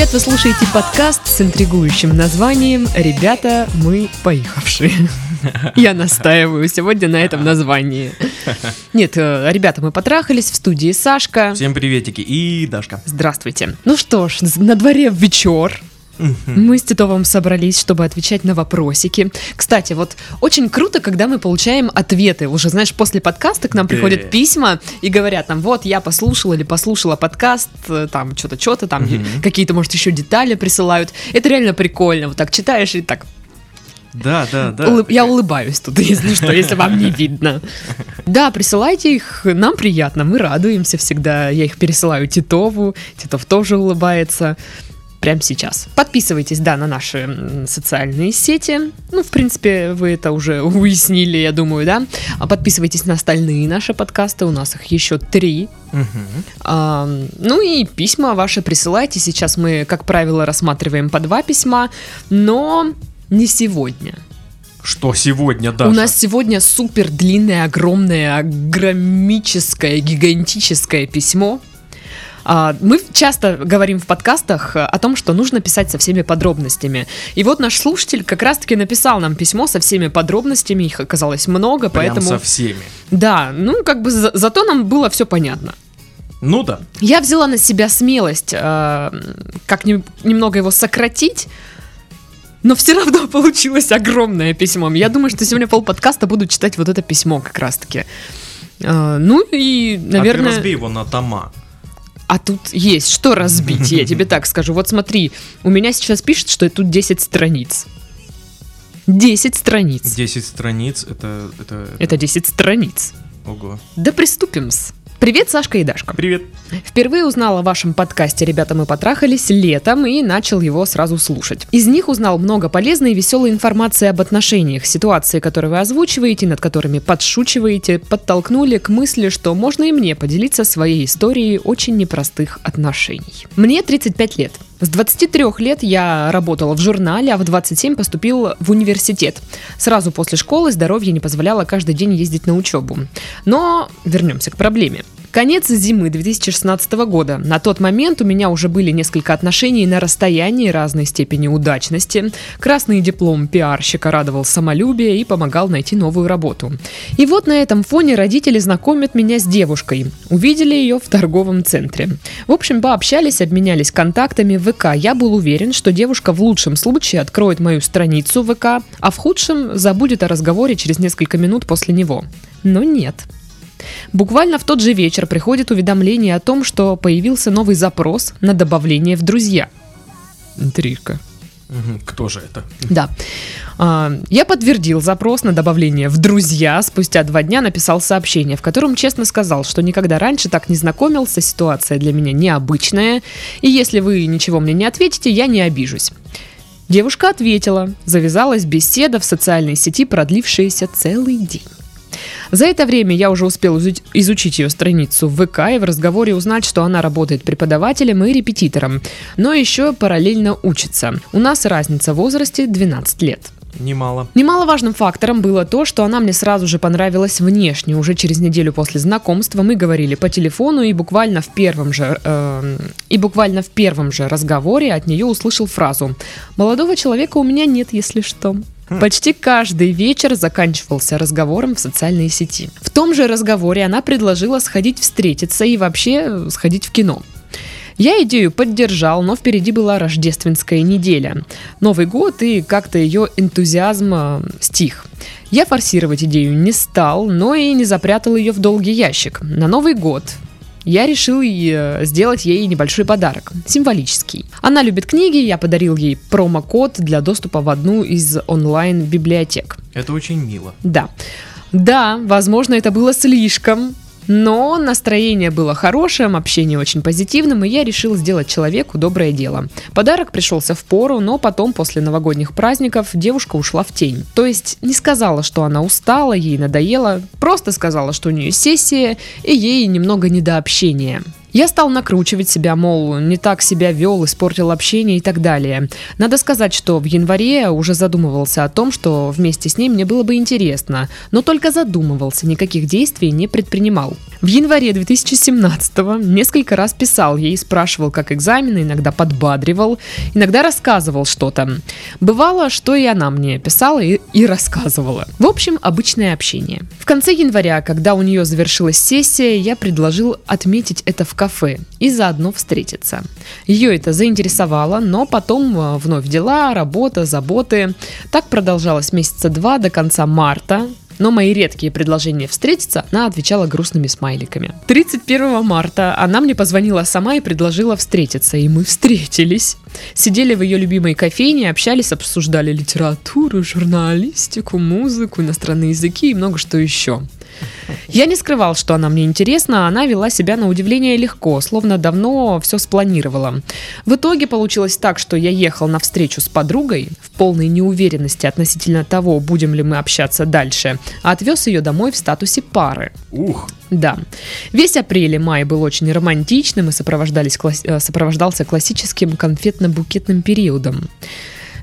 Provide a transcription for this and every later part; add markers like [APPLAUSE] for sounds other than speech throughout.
привет! Вы слушаете подкаст с интригующим названием «Ребята, мы поехавшие». Я настаиваю сегодня на этом названии. Нет, э, ребята, мы потрахались в студии Сашка. Всем приветики и Дашка. Здравствуйте. Ну что ж, на дворе вечер. Мы с Титовым собрались, чтобы отвечать на вопросики. Кстати, вот очень круто, когда мы получаем ответы. Уже, знаешь, после подкаста к нам приходят письма и говорят нам, вот, я послушала или послушала подкаст, э, там, что-то, что-то, там, какие-то, может, еще детали присылают. Это реально прикольно. Вот так читаешь и так Да, да, да. Улыб- Я улыбаюсь тут, [LAUGHS] если что, если вам не видно. Да, присылайте их, нам приятно, мы радуемся всегда. Я их пересылаю Титову, Титов тоже улыбается. Прямо сейчас. Подписывайтесь, да, на наши социальные сети. Ну, в принципе, вы это уже [LAUGHS] уяснили, я думаю, да. А подписывайтесь на остальные наши подкасты. У нас их еще три. Мгм. А, ну и письма ваши присылайте. Сейчас мы, как правило, рассматриваем по два письма, но не сегодня. Что сегодня, Даша? У нас сегодня супер длинное, огромное, агромическое, гигантическое письмо. А, Мы часто говорим в подкастах э, о том, что нужно писать со всеми подробностями. И вот наш слушатель как раз-таки написал нам письмо со всеми подробностями, их оказалось много, Прям поэтому... со всеми. Да, ну как бы за- зато нам было все понятно. Ну да. Я взяла на себя смелость э, как нем- немного его сократить, но все равно [LAUGHS] получилось огромное письмо. Я думаю, что сегодня пол подкаста буду читать вот это письмо как раз-таки. Э, ну и, А ты наверное... разбей его на тома. А тут есть что разбить, я тебе так скажу. Вот смотри, у меня сейчас пишет, что тут 10 страниц. 10 страниц. 10 страниц, это... Это... Это 10 страниц. Ого. Да приступим-с. Привет, Сашка и Дашка. Привет. Впервые узнал о вашем подкасте «Ребята, мы потрахались» летом и начал его сразу слушать. Из них узнал много полезной и веселой информации об отношениях. Ситуации, которые вы озвучиваете, над которыми подшучиваете, подтолкнули к мысли, что можно и мне поделиться своей историей очень непростых отношений. Мне 35 лет. С 23 лет я работала в журнале, а в 27 поступил в университет. Сразу после школы здоровье не позволяло каждый день ездить на учебу. Но вернемся к проблеме. Конец зимы 2016 года. На тот момент у меня уже были несколько отношений на расстоянии разной степени удачности. Красный диплом пиарщика радовал самолюбие и помогал найти новую работу. И вот на этом фоне родители знакомят меня с девушкой. Увидели ее в торговом центре. В общем, пообщались, обменялись контактами в ВК. Я был уверен, что девушка в лучшем случае откроет мою страницу ВК, а в худшем забудет о разговоре через несколько минут после него. Но нет. Буквально в тот же вечер приходит уведомление о том, что появился новый запрос на добавление в друзья. Интрижка. Кто же это? Да. А, Я подтвердил запрос на добавление в друзья. Спустя два дня написал сообщение, в котором честно сказал, что никогда раньше так не знакомился, ситуация для меня необычная, и если вы ничего мне не ответите, я не обижусь. Девушка ответила. Завязалась беседа в социальной сети, продлившаяся целый день. За это время я уже успел изу- изучить ее страницу в ВК и в разговоре узнать, что она работает преподавателем и репетитором, но еще параллельно учится. У нас разница в возрасте 12 лет. Немало. Немаловажным фактором было то, что она мне сразу же понравилась внешне. Уже через неделю после знакомства мы говорили по телефону и буквально в первом же эм, и буквально в первом же разговоре от нее услышал фразу: "Молодого человека у меня нет, если что". Почти каждый вечер заканчивался разговором в социальной сети. В том же разговоре она предложила сходить встретиться и вообще э, сходить в кино. Я идею поддержал, но впереди была рождественская неделя. Новый год и как-то ее энтузиазм э, стих. Я форсировать идею не стал, но и не запрятал ее в долгий ящик. На Новый год я решил э, сделать ей небольшой подарок, символический. Она любит книги, я подарил ей промокод для доступа в одну из онлайн-библиотек. Это очень мило. Да. Да, возможно, это было слишком, но настроение было хорошим, общение очень позитивным, и я решил сделать человеку доброе дело. Подарок пришелся в пору, но потом, после новогодних праздников, девушка ушла в тень. То есть не сказала, что она устала, ей надоело, просто сказала, что у нее сессия, и ей немного не до общения. Я стал накручивать себя, мол, не так себя вел, испортил общение и так далее. Надо сказать, что в январе уже задумывался о том, что вместе с ней мне было бы интересно, но только задумывался, никаких действий не предпринимал. В январе 2017-го несколько раз писал ей, спрашивал, как экзамены, иногда подбадривал, иногда рассказывал что-то. Бывало, что и она мне писала и, и рассказывала. В общем, обычное общение. В конце января, когда у нее завершилась сессия, я предложил отметить это в кафе и заодно встретиться. Ее это заинтересовало, но потом э, вновь дела, работа, заботы. Так продолжалось месяца два до конца марта, но мои редкие предложения встретиться она отвечала грустными смайликами. 31 марта она мне позвонила сама и предложила встретиться, и мы встретились. Сидели в ее любимой кофейне, общались, обсуждали литературу, журналистику, музыку, иностранные языки и много что еще. Я не скрывал, что она мне интересна, она вела себя на удивление легко, словно давно все спланировала. В итоге получилось так, что я ехал на встречу с подругой в полной неуверенности относительно того, будем ли мы общаться дальше, а отвез ее домой в статусе пары. Ух, Да. Весь апрель и май был очень романтичным и сопровождались э, сопровождался классическим конфетно-букетным периодом.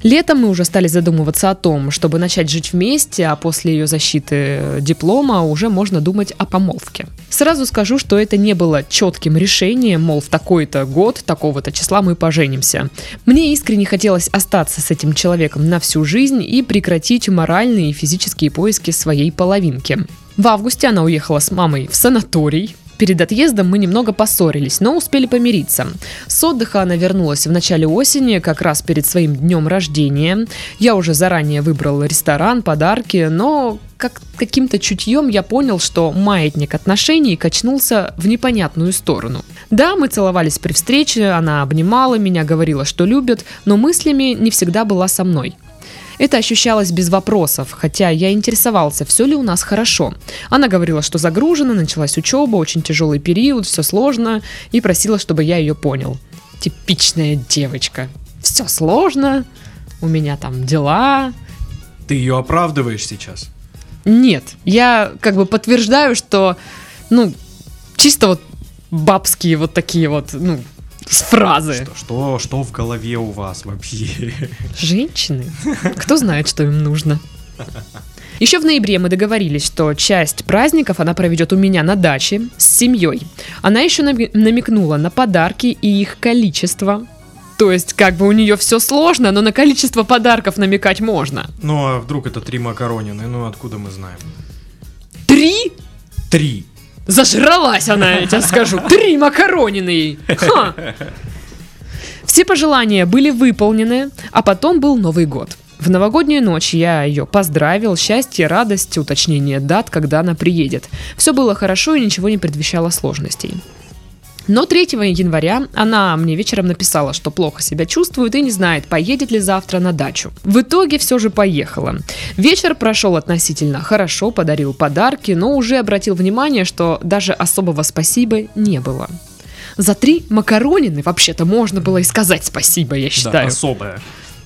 Летом мы уже стали задумываться о том, чтобы начать жить вместе, а после ее защиты э, диплома уже можно думать о помолвке. Сразу скажу, что это не было четким решением, мол, в такой-то год, такого-то числа мы поженимся. Мне искренне хотелось остаться с этим человеком на всю жизнь и прекратить моральные и физические поиски своей половинки. В августе она уехала с мамой в санаторий, Перед отъездом мы немного поссорились, но успели помириться. С отдыха она вернулась в начале осени, как раз перед своим днем рождения. Я уже заранее выбрал ресторан, подарки, но как каким-то чутьем я понял, что маятник отношений качнулся в непонятную сторону. Да, мы целовались при встрече, она обнимала меня, говорила, что любит, но мыслями не всегда была со мной. Это ощущалось без вопросов, хотя я интересовался, все ли у нас хорошо. Она говорила, что загружена, началась учеба, очень тяжелый период, все сложно, и просила, чтобы я ее понял. Типичная девочка. Все сложно, у меня там дела. ты ее оправдываешь сейчас? Нет, я как бы подтверждаю, что, ну, чисто вот бабские вот такие вот, ну, с фразы. Что, что, что в голове у вас вообще? Женщины? Кто знает, что им нужно? Еще в ноябре мы договорились, что часть праздников она проведет у меня на даче с семьей. Она еще намекнула на подарки и их количество. То есть, как бы у нее все сложно, но на количество подарков намекать можно. Ну, а вдруг это три макаронины? Ну, откуда мы знаем? Три? Три. Зажралась она, я тебе скажу. Три макаронины. Ха. Все пожелания были выполнены, а потом был Новый год. В новогоднюю ночь я ее поздравил, счастье, радость, уточнение дат, когда она приедет. Все было хорошо и ничего не предвещало сложностей. Но 3 января она мне вечером написала, что плохо себя чувствует и не знает, поедет ли завтра на дачу. В итоге все же поехала. Вечер прошел относительно хорошо, подарил подарки, но уже обратил внимание, что даже особого спасибо не было. За три макаронины вообще-то можно было и сказать спасибо, я Да, считаю. особая.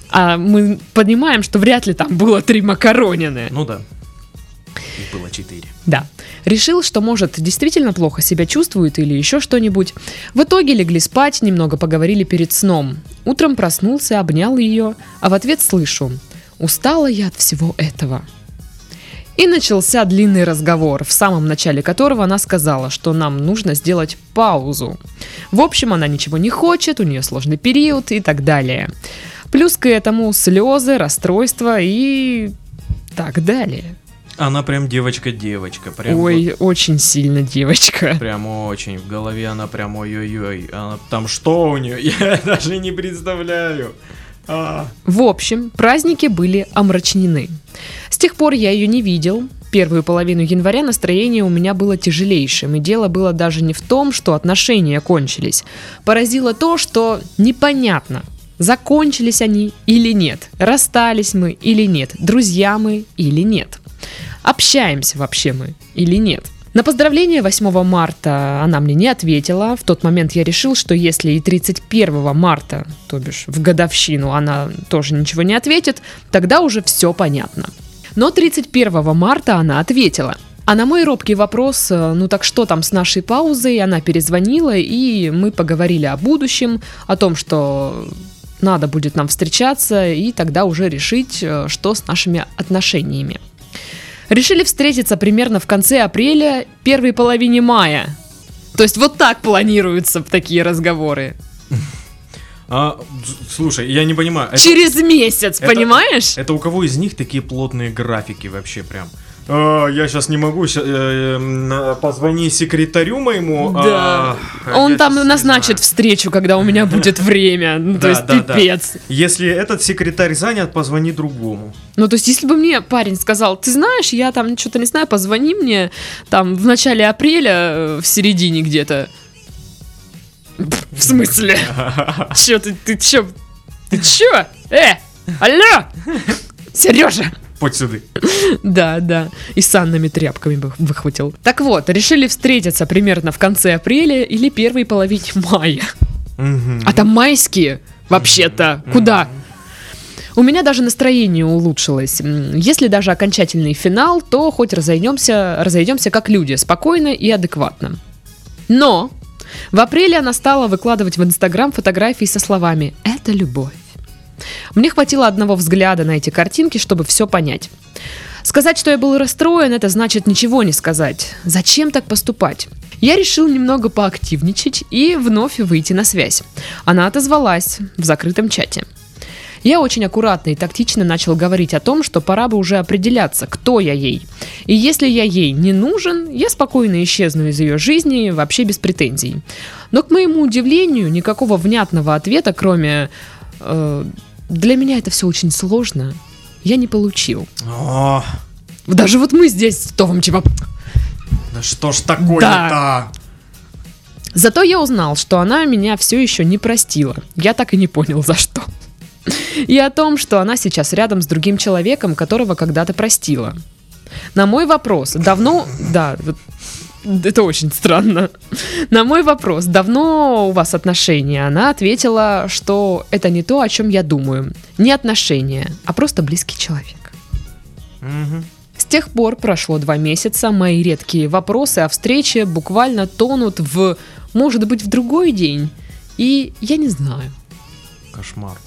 а мы понимаем, что вряд ли там было три макаронины. Ну да. Их было четыре. Да. Решил, что, может, действительно плохо себя чувствует или еще что-нибудь. В итоге легли спать, немного поговорили перед сном. Утром проснулся, обнял ее, а в ответ слышу «Устала я от всего этого». И начался длинный разговор, в самом начале которого она сказала, что нам нужно сделать паузу. В общем, она ничего не хочет, у нее сложный период и так далее. Плюс к этому слезы, расстройства и так далее. Она прям девочка-девочка. Прям Ой, очень сильно девочка. вот прям очень. В голове она прям ой-ой-ой. Она, там что у нее? [LAUGHS] Я даже не представляю. А. В общем, праздники были омрачнены. С тех пор я ее не видел. Первую половину января настроение у меня было тяжелейшим, и дело было даже не в том, что отношения кончились. Поразило то, что непонятно, закончились они или нет, расстались мы или нет, друзья мы или нет, общаемся вообще мы или нет. На поздравление 8 марта она мне не ответила. В тот момент я решил, что если и 31 марта, то бишь в годовщину, она тоже ничего не ответит, тогда уже все понятно. Но 31 марта она ответила. А на мой робкий вопрос, э, ну так что там с нашей паузой, она перезвонила, и мы поговорили о будущем, о том, что надо будет нам встречаться, и тогда уже решить, э, что с нашими отношениями. Решили встретиться примерно в конце апреля, первой половине мая. То есть вот так планируются такие разговоры. А, слушай, я не понимаю. это- Через месяц, это- понимаешь? Это у кого из них такие плотные графики вообще прям? «А, я сейчас не могу, э, м, позвони секретарю моему. Да. а, Он там назначит знаю». встречу, когда у меня будет [LAUGHS] время. Ну, то Да, есть да, да. пипец. Если этот секретарь занят, позвони другому. Ну, то есть, если бы мне парень сказал, ты знаешь, я там что-то не знаю, позвони мне там в начале апреля, э, в середине где-то. В смысле? [LAUGHS] Че ты, ты чё? Ты чё? Э, алло! [LAUGHS] Сережа! Подь сюда. Да, да. И санными тряпками бы выхватил. Так вот, решили встретиться примерно в конце апреля или первой половине [LAUGHS] мая. А там майские, вообще-то. Куда? У меня даже настроение улучшилось. Если даже окончательный финал, то хоть разойдемся, разойдемся как люди, спокойно и адекватно. Но в апреле она стала выкладывать в Инстаграм фотографии со словами «Это любовь». Мне хватило одного взгляда на эти картинки, чтобы все понять. Сказать, что я был расстроен, это значит ничего не сказать. Зачем так поступать? Я решил немного поактивничать и вновь выйти на связь. Она отозвалась в закрытом чате. Я очень аккуратно и тактично начал говорить о том, что пора бы уже определяться, кто я ей. И если я ей не нужен, я спокойно исчезну из ее жизни вообще без претензий. Но, к моему удивлению, никакого внятного ответа, кроме э, «для меня это все очень сложно», я не получил. О, Даже вот мы здесь с Томом типа да что ж такое-то? Зато я узнал, что она меня все еще не простила. Я так и не понял, за что. И о том, что она сейчас рядом с другим человеком, которого когда-то простила. На мой вопрос, давно... Да, вот это очень странно. На мой вопрос, давно у вас отношения, она ответила, что это не то, о чем я думаю. Не отношения, а просто близкий человек. Мгм. С тех пор прошло два месяца, мои редкие вопросы о встрече буквально тонут в «может быть в другой день?» И я не знаю. Кошмар.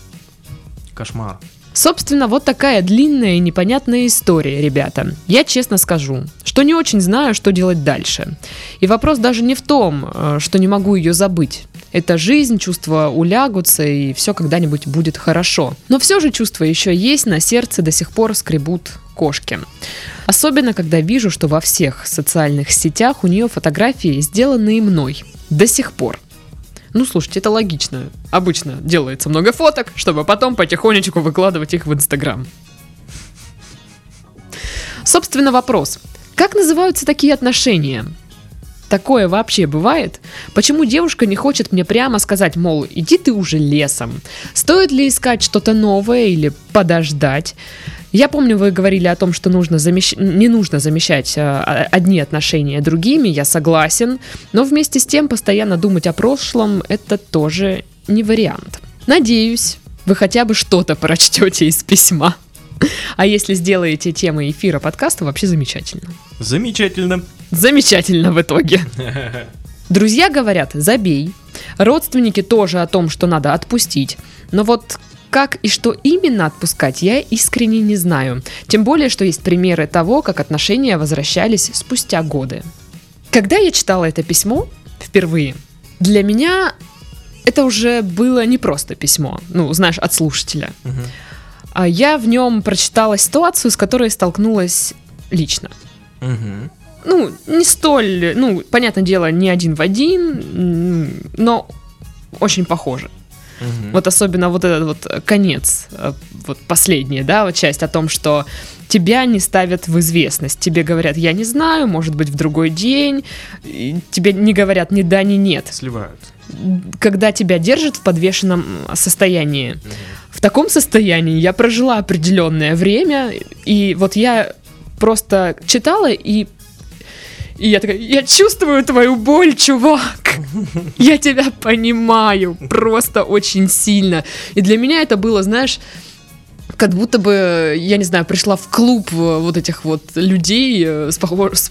Кошмар. Собственно, вот такая длинная и непонятная история, ребята. Я честно скажу, что не очень знаю, что делать дальше. И вопрос даже не в том, э, что не могу ее забыть. Это жизнь, чувства улягутся, и все когда-нибудь будет хорошо. Но все же чувства еще есть, на сердце до сих пор скребут кошки. Особенно, когда вижу, что во всех социальных сетях у нее фотографии, сделанные мной. До сих пор. Ну, слушайте, это логично. Обычно делается много фоток, чтобы потом потихонечку выкладывать их в Инстаграм. Собственно, вопрос. Как называются такие отношения? Такое вообще бывает? Почему девушка не хочет мне прямо сказать, мол, иди ты уже лесом? Стоит ли искать что-то новое или подождать? Я помню, вы говорили о том, что нужно замещ- не нужно замещать а, одни отношения другими, я согласен, но вместе с тем постоянно думать о прошлом это тоже не вариант. Надеюсь, вы хотя бы что-то прочтете из письма. А если сделаете темой эфира подкаста, вообще замечательно. Замечательно. Замечательно в итоге. [LAUGHS] Друзья говорят, забей. Родственники тоже о том, что надо отпустить. Но вот как и что именно отпускать, я искренне не знаю. Тем более, что есть примеры того, как отношения возвращались спустя годы. Когда я читала это письмо впервые, для меня это уже было не просто письмо, ну, знаешь, от слушателя. А я в нем прочитала ситуацию, с которой столкнулась лично. Мгм. Ну, не столь, ну, понятное дело, не один в один, но очень похоже. Мгм. Вот особенно вот этот вот конец, э, вот последняя, да, вот часть о том, что тебя не ставят в известность. Тебе говорят, я не знаю, может быть, в другой день. И тебе не говорят ни да, ни нет. Сливают. Когда тебя держат в подвешенном состоянии. В таком состоянии я прожила определенное время, и вот я просто читала и и я такая, я чувствую твою боль, чувак. Я тебя понимаю просто очень сильно. И для меня это было, знаешь, как будто бы, я не знаю, пришла в клуб э, вот этих вот людей, э, с, с-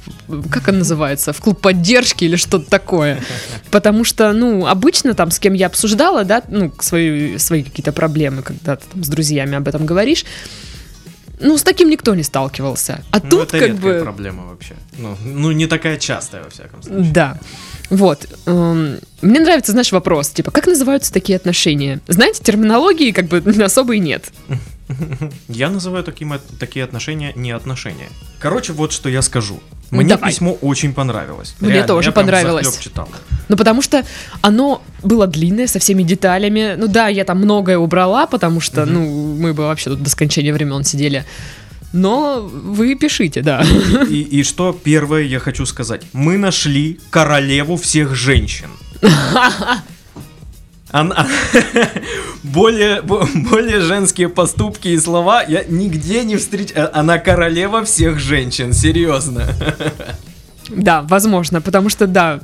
как он называется, в клуб поддержки или что-то такое. Потому что, ну, обычно там, с кем я обсуждала, да, ну, свои, свои какие-то проблемы, когда ты там с друзьями об этом говоришь, ну, с таким никто не сталкивался. А Ну, тут это как бы... проблема вообще. Ну, ну, не такая частая, во всяком случае. Да. Вот. эм, Мне нравится, знаешь, вопрос, типа, как называются такие отношения? Знаете, терминологии как бы [LAUGHS] особой нет. [LAUGHS] Я называю таким, такие отношения не отношения. Короче, вот что я скажу. Мне Давай. письмо очень понравилось. Мне Реально, тоже я понравилось. читал. Ну, потому что оно было длинное, со всеми деталями. Ну да, я там многое убрала, потому что, Мгм. ну, мы бы вообще тут до скончания времен сидели. Но вы пишите, да. И, и что первое я хочу сказать. Мы нашли королеву всех женщин. [LAUGHS] Она... [LAUGHS] более, бо- более женские поступки и слова я нигде не встречал. Она королева всех женщин, серьезно. Да, возможно, потому что, да,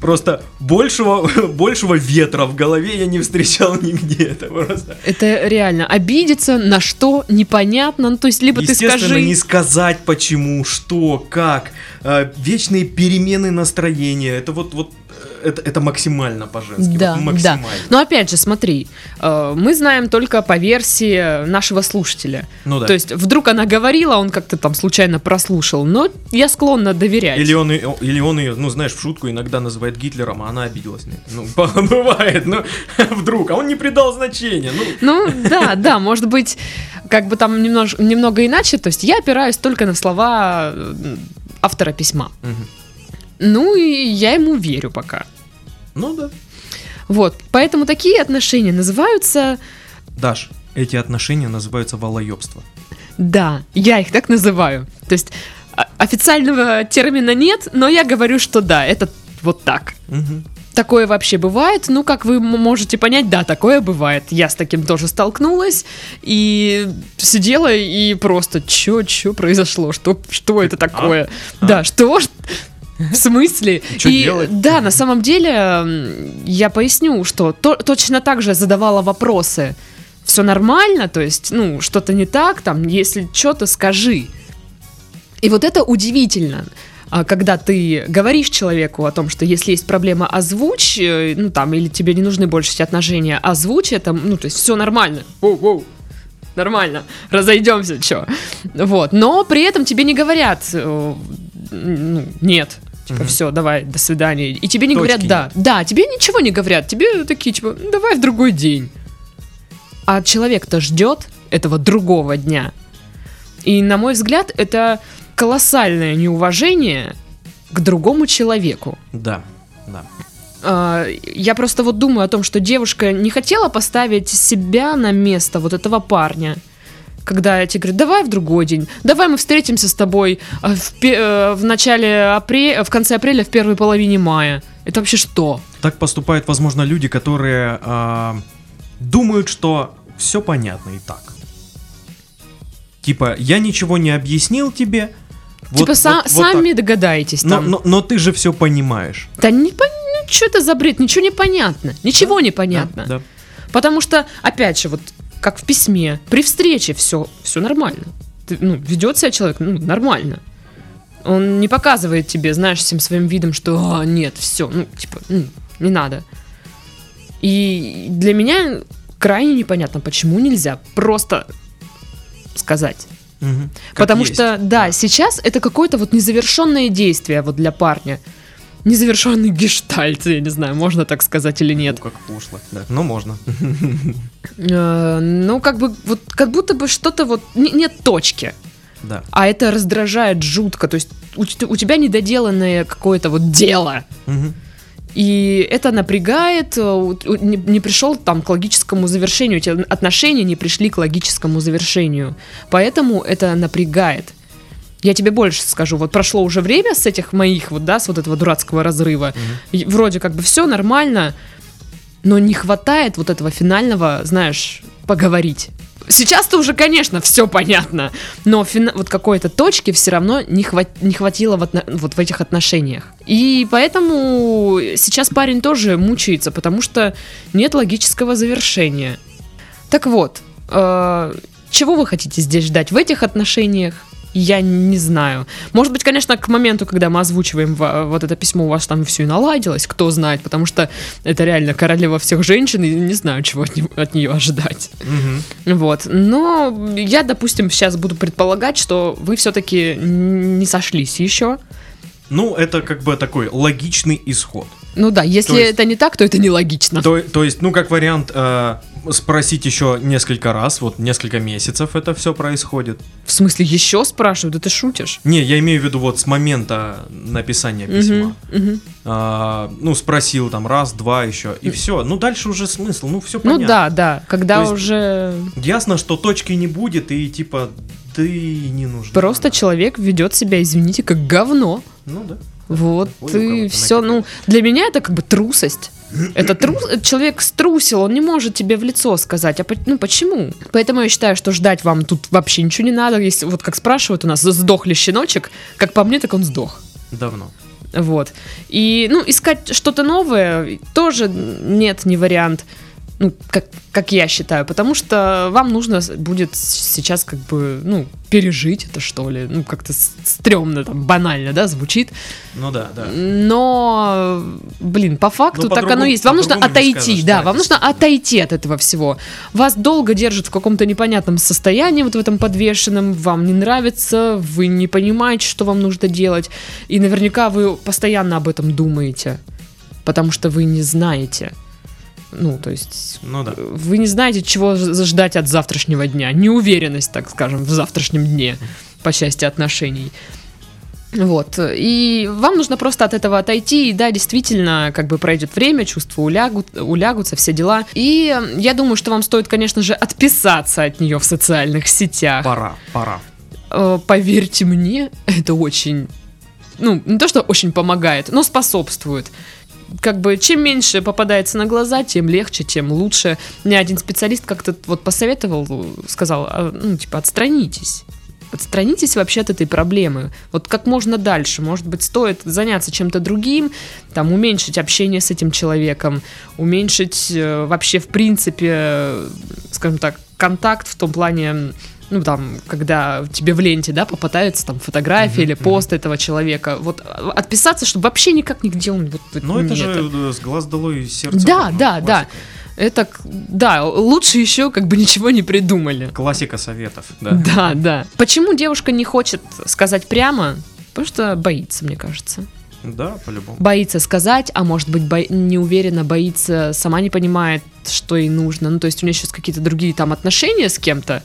Просто большего, большего ветра в голове я не встречал нигде. Это просто... это реально обидеться на что непонятно. Ну, то есть, либо ты Естественно, скажи... не сказать почему, что, как. Э, вечные перемены настроения. Это вот, вот э, это, это максимально по-женски. Да, вот да. максимально. Но опять же, смотри, э, мы знаем только по версии нашего слушателя. Ну да. То есть, вдруг она говорила, он как-то там случайно прослушал. Но я склонна доверять. Или он, ее- или он ее, ну, знаешь, в шутку иногда называет Гитлером, а она обиделась. Ну, [LAUGHS] бывает, ну, [LAUGHS] вдруг, а он не придал значения. Ну, Ну, да, да, может быть, как бы там немнож- немного иначе. То есть я опираюсь только на слова автора письма. Мгм. Ну, и я ему верю пока. ну да. Вот, поэтому такие отношения называются... Даш, эти отношения называются волоебство. Да, я их так называю. То есть о- официального термина нет, но я говорю, что да, это вот так. Мгм. Такое вообще бывает. Ну, как вы можете понять, да, такое бывает. Я с таким тоже столкнулась и сидела и просто, чё, чё произошло? Что, что это такое? А? Да, что? В смысле? Чё и делать? да, на самом деле, я поясню, что то- точно так же задавала вопросы. Все нормально, то есть, ну, что-то не так, там, если что-то скажи. И вот это удивительно, а, когда ты говоришь человеку о том, что если есть проблема, озвучь, э, ну там, или тебе не нужны больше эти отношения, озвучь это, ну, то есть все нормально. Воу-воу. Нормально, разойдемся, чё. Вот, но при этом тебе не говорят, э, ну, нет, типа, Мгм. все, давай, до свидания. И тебе не Точки говорят, да, да, тебе ничего не говорят, тебе такие, типа, «Ну, давай в другой день. А человек-то ждет этого другого дня. И, на мой взгляд, это колоссальное неуважение к другому человеку. Да, да. А, Я просто вот думаю о том, что девушка не хотела поставить себя на место вот этого парня. Когда я тебе говорю, давай в другой день, давай мы встретимся с тобой а, в, э, в начале апреля, в конце апреля, в первой половине мая. Это вообще что? Так поступают, возможно, люди, которые а, думают, что все понятно и так. Типа, я ничего не объяснил тебе. вот- типа вот- вот так. сами догадаетесь Но, там. но, но ты же все понимаешь. Да не что это за бред? Ничего не понятно. Ничего не понятно. Да, да. Потому что, опять же, вот как в письме, при встрече все, все нормально. Ты, ну, ведет себя человек ну, нормально. Он не показывает тебе, знаешь, всем своим видом, что «А, нет, все, ну, типа, м, не надо. И для меня крайне непонятно, почему нельзя просто сказать. Как Потому есть. что, да, сейчас это какое-то вот незавершенное действие вот для парня. Незавершенный гештальт, я не знаю, можно так сказать или нет. Ну, как пошло. Да. Ну, можно. [LAUGHS] Э, ну, как бы, вот, как будто бы что-то вот, не- нет точки. Да. А это раздражает жутко. То есть у, тебя недоделанное какое-то вот дело. И это напрягает, э, не, не пришел там к логическому завершению, эти отношения не пришли к логическому завершению. Поэтому это напрягает. Я тебе больше скажу, вот прошло уже время с этих моих, вот, да, с вот этого дурацкого разрыва. И вроде как бы все нормально, но не хватает вот этого финального, знаешь, поговорить. Сейчас-то уже, конечно, все понятно, но фина- вот какой-то точки все равно не, хва- не хватило в отно- вот в этих отношениях. И поэтому сейчас парень тоже мучается, потому что нет логического завершения. Так вот, э, чего вы хотите здесь ждать в этих отношениях? Я не знаю. Может быть, конечно, к моменту, когда мы озвучиваем во- вот это письмо, у вас там все и наладилось, кто знает, потому что это реально королева всех женщин, и не знаю, чего от, него- от нее ожидать. Мгм. Вот. Но я, допустим, сейчас буду предполагать, что вы все-таки не сошлись еще. Ну, это как бы такой логичный исход. Ну да, если То есть- это не так, то это нелогично. То, то есть, ну, как вариант, э, спросить еще несколько раз, вот несколько месяцев это все происходит. В смысле, еще спрашивают? Да ты шутишь? Не, я имею в виду вот с момента написания письма. Мгм, мгм. А, ну, спросил там раз, два еще, и все. Ну, дальше уже смысл, ну, все Ну понятно. да, да, когда То уже Ясно, что точки не будет, и типа, да и не нужно. просто человек ведет себя, извините, как говно. Ну да. Вот Ой, и все. Ну, для меня это как бы трусость. [CLEARS THROAT] Это трус, человек струсил, он не может тебе в лицо сказать. А ну почему? Поэтому я считаю, что ждать вам тут вообще ничего не надо. Если вот как спрашивают у нас, сдох ли щеночек, как по мне, так он сдох. Давно. Вот. И, ну, искать что-то новое тоже нет, не вариант. Ну, как, как я считаю, потому что вам нужно будет сейчас как бы, ну, пережить это, что ли. Ну, как-то стрёмно, там, банально, да, звучит. Ну да, да. Но, блин, по факту Ну, так оно есть. Вам нужно отойти, скажешь, да, да, вам нужно отойти от этого всего. Вас долго держат в каком-то непонятном состоянии, вот в этом подвешенном, вам не нравится, вы не понимаете, что вам нужно делать, и наверняка вы постоянно об этом думаете, потому что вы не знаете. Ну, то есть Ну да. вы не знаете, чего ждать от завтрашнего дня. Неуверенность, так скажем, в завтрашнем дне по части отношений. Вот. И вам нужно просто от этого отойти. И да, действительно, как бы пройдет время, чувства улягут, улягутся, все дела. И я думаю, что вам стоит, конечно же, отписаться от нее в социальных сетях. Пора, пора. Э, Поверьте мне, это очень... Ну, не то, что очень помогает, но способствует. Как бы, чем меньше попадается на глаза, тем легче, тем лучше. Мне один специалист как-то вот посоветовал, сказал, а, ну, типа, отстранитесь. Отстранитесь вообще от этой проблемы. Вот как можно дальше. Может быть, стоит заняться чем-то другим, там, уменьшить общение с этим человеком, уменьшить э, вообще, в принципе, э, скажем так, контакт в том плане, ну, там, когда тебе в ленте, да, попадается там фотография Мгм, или пост этого человека. Вот а, отписаться, чтобы вообще никак нигде он вот, Ну это же э, с глаз долой из сердца. Да, вон, да, да. классика. Это, к- да, лучше еще как бы ничего не придумали. Классика советов, да. [LAUGHS] Да, да. Почему девушка не хочет сказать прямо? Потому что боится, мне кажется. Да, по-любому. Боится сказать, а может быть бо... не уверена, боится, сама не понимает, что ей нужно. Ну, то есть у нее сейчас какие-то другие там отношения с кем-то.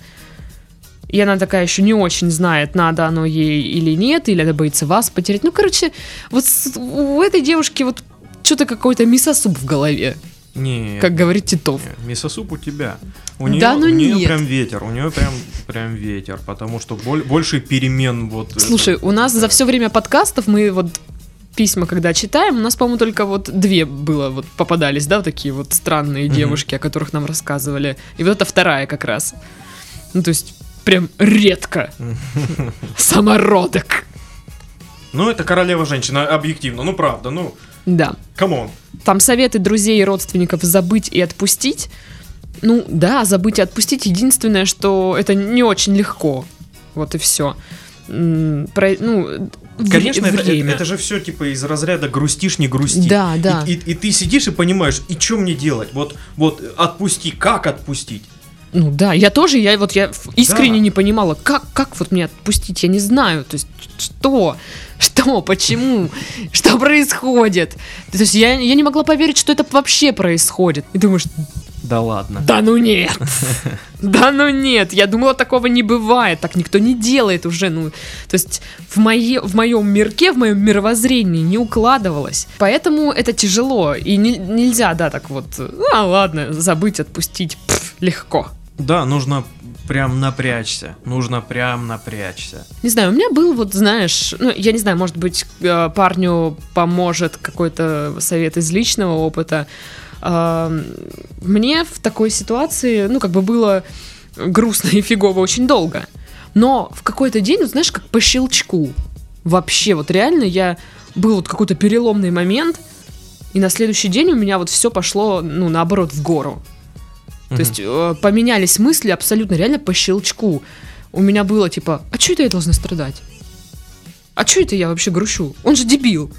И она такая еще не очень знает, надо оно ей или нет, или она боится вас потерять. Ну, короче, вот с- у этой девушки вот что-то какой-то мисосуп в голове, Не, как говорит Титов. не, Мисосуп у тебя. У Да нее, ну у нее нет. прям ветер, у нее прям, прям ветер, потому что боль- больше перемен вот. это- Слушай, у нас за все время подкастов мы вот письма, когда читаем, у нас, по-моему, только вот две было, вот попадались, да, вот такие вот странные Мгм. девушки, о которых нам рассказывали. И вот это вторая как раз. Ну, то есть, прям редко. Самородок. Ну это королева женщина, объективно, ну правда, ну, Да. come on. Там советы друзей и родственников забыть и отпустить. Ну, да, забыть и отпустить. Единственное, что это не очень легко. Вот и все. Ну, вре- Конечно, это, время. это же все типа из разряда грустишь, не грусти. Да, да. И, и- и ты сидишь и понимаешь, и что мне делать? Вот, вот отпусти, как отпустить? Ну да, я тоже, я вот я искренне Да. не понимала, как, как вот мне отпустить, я не знаю, то есть что, что, почему, [LAUGHS] что происходит. То есть я, я не могла поверить, что это вообще происходит. И думаешь, Да ладно. да ну нет, да ну нет, я думала, такого не бывает, так никто не делает уже, ну, то есть в, мое, в моем мирке, в моем мировоззрении не укладывалось. Поэтому это тяжело, и не- нельзя, да, так вот, а ладно, забыть, отпустить, пф, легко. Да, нужно прям напрячься. Нужно прям напрячься. Не знаю, у меня был вот, знаешь, ну, я не знаю, может быть, э, парню поможет какой-то совет из личного опыта. Мне в такой ситуации, ну, как бы было грустно [LAUGHS] и фигово очень долго. Но в какой-то день, вот знаешь, как по щелчку. Вообще, вот реально я... Был вот какой-то переломный момент, и на следующий день у меня вот все пошло, ну, наоборот, в гору. То есть э, поменялись мысли абсолютно реально по щелчку. У меня было типа, а что это я должна страдать? А что это я вообще грущу? Он же дебил.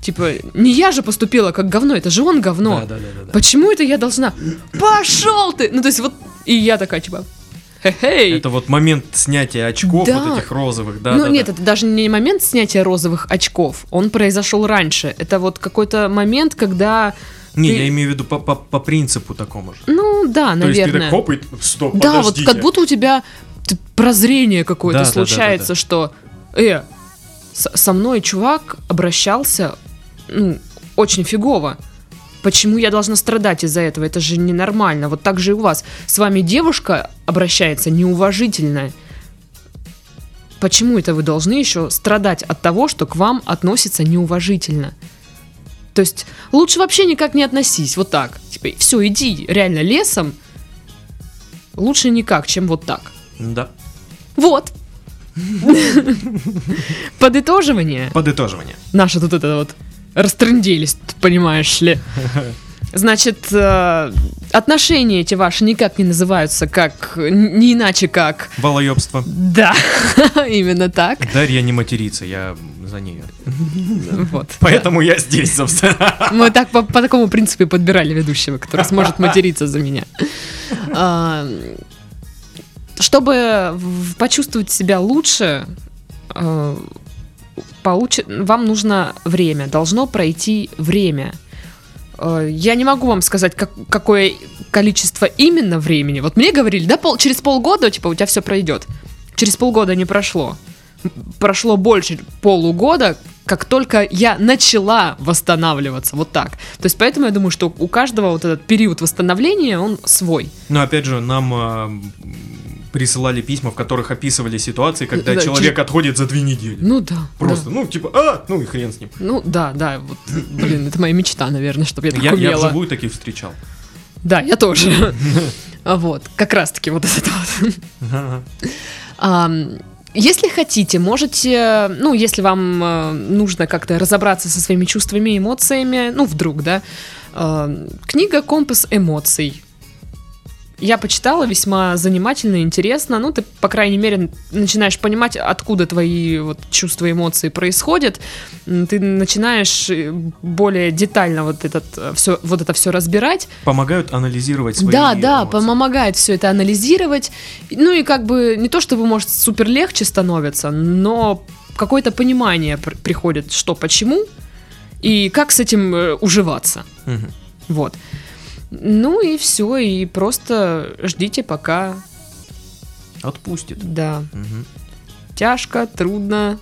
Типа, не я же поступила как говно, это же он говно. Да, да, да, да, да. Почему это я должна? Пошел ты! Ну, то есть вот, и я такая, типа, хе-хей. Это вот момент снятия очков Да. вот этих розовых, да? ну, да, нет, да. это даже не момент снятия розовых очков, он произошел раньше. Это вот какой-то момент, когда, Не, ты- я имею в виду по, по, по принципу такому же. ну, да, То есть ты наверное. так хоп, и стоп, Да, вот как будто у тебя прозрение какое-то Да, да, да, да, случается, да. что, э, со мной чувак обращался, ну, очень фигово. Почему я должна страдать из-за этого? Это же ненормально. Вот так же и у вас. С вами девушка обращается неуважительно. Почему это вы должны еще страдать от того, что к вам относятся неуважительно? То есть лучше вообще никак не относись, вот так. Типа, все, иди реально лесом. Лучше никак, чем вот так. Да. Вот. Подытоживание. Подытоживание. Наши тут это вот растрынделись, понимаешь ли. Значит, э, отношения эти ваши никак не называются как, не иначе как, Волоебство. да, [LAUGHS] именно так. Дарья не матерится, я за нее. [LAUGHS] Вот. Поэтому я здесь, собственно. Мы так по, по такому принципу подбирали ведущего, который сможет материться за меня. А, Чтобы почувствовать себя лучше, э, получи- вам нужно время, должно пройти время. Э, Я не могу вам сказать, как- какое количество именно времени. Вот мне говорили, да, пол- через полгода, типа, у тебя все пройдет. Через полгода не прошло. Прошло больше полугода, как только я начала восстанавливаться. Вот так. То есть, поэтому я думаю, что у каждого вот этот период восстановления, он свой. Но опять же, нам м, присылали письма, в которых описывали ситуации, когда Да, человек отходит за две недели. Ну да. Просто, да. ну, типа, а, ну и хрен с ним. Ну да, да, вот, блин, это моя мечта, наверное, чтобы я так Я, я умела. вживую таких встречал. Да, я тоже. [LAUGHS] Вот, как раз-таки вот это вот. Если хотите, можете, ну, если вам э, нужно как-то разобраться со своими чувствами эмоциями, ну, вдруг, да, э, книга «Компас эмоций». Я почитала, весьма занимательно интересно. Ну, ты, по крайней мере, начинаешь понимать, откуда твои вот, чувства и эмоции происходят. Ты начинаешь э, более детально вот, этот, все, вот это все разбирать. Помогают анализировать свои Да, да, помогает все это анализировать. Ну и как бы не то чтобы, может, супер легче становится, но какое-то понимание пр- приходит, что почему и как с этим э, уживаться. Мгм. Вот. Ну и все, и просто ждите, пока, Отпустит. да, Мгм. тяжко, трудно,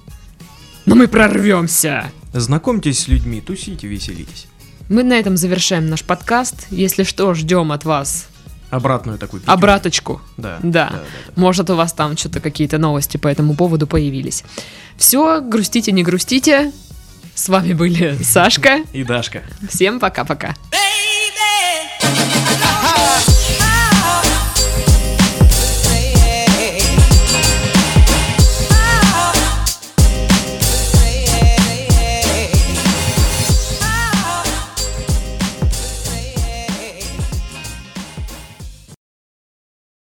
но мы прорвемся. Знакомьтесь с людьми, тусите, веселитесь. Мы на этом завершаем наш подкаст. Если что, ждем от вас Обратную такую пятерку. обраточку. Да. Да. да, да. Может, у вас там что-то какие-то новости по этому поводу появились. Все, грустите, не грустите. С вами были [LAUGHS] Сашка. И Дашка. Всем пока-пока. Ha!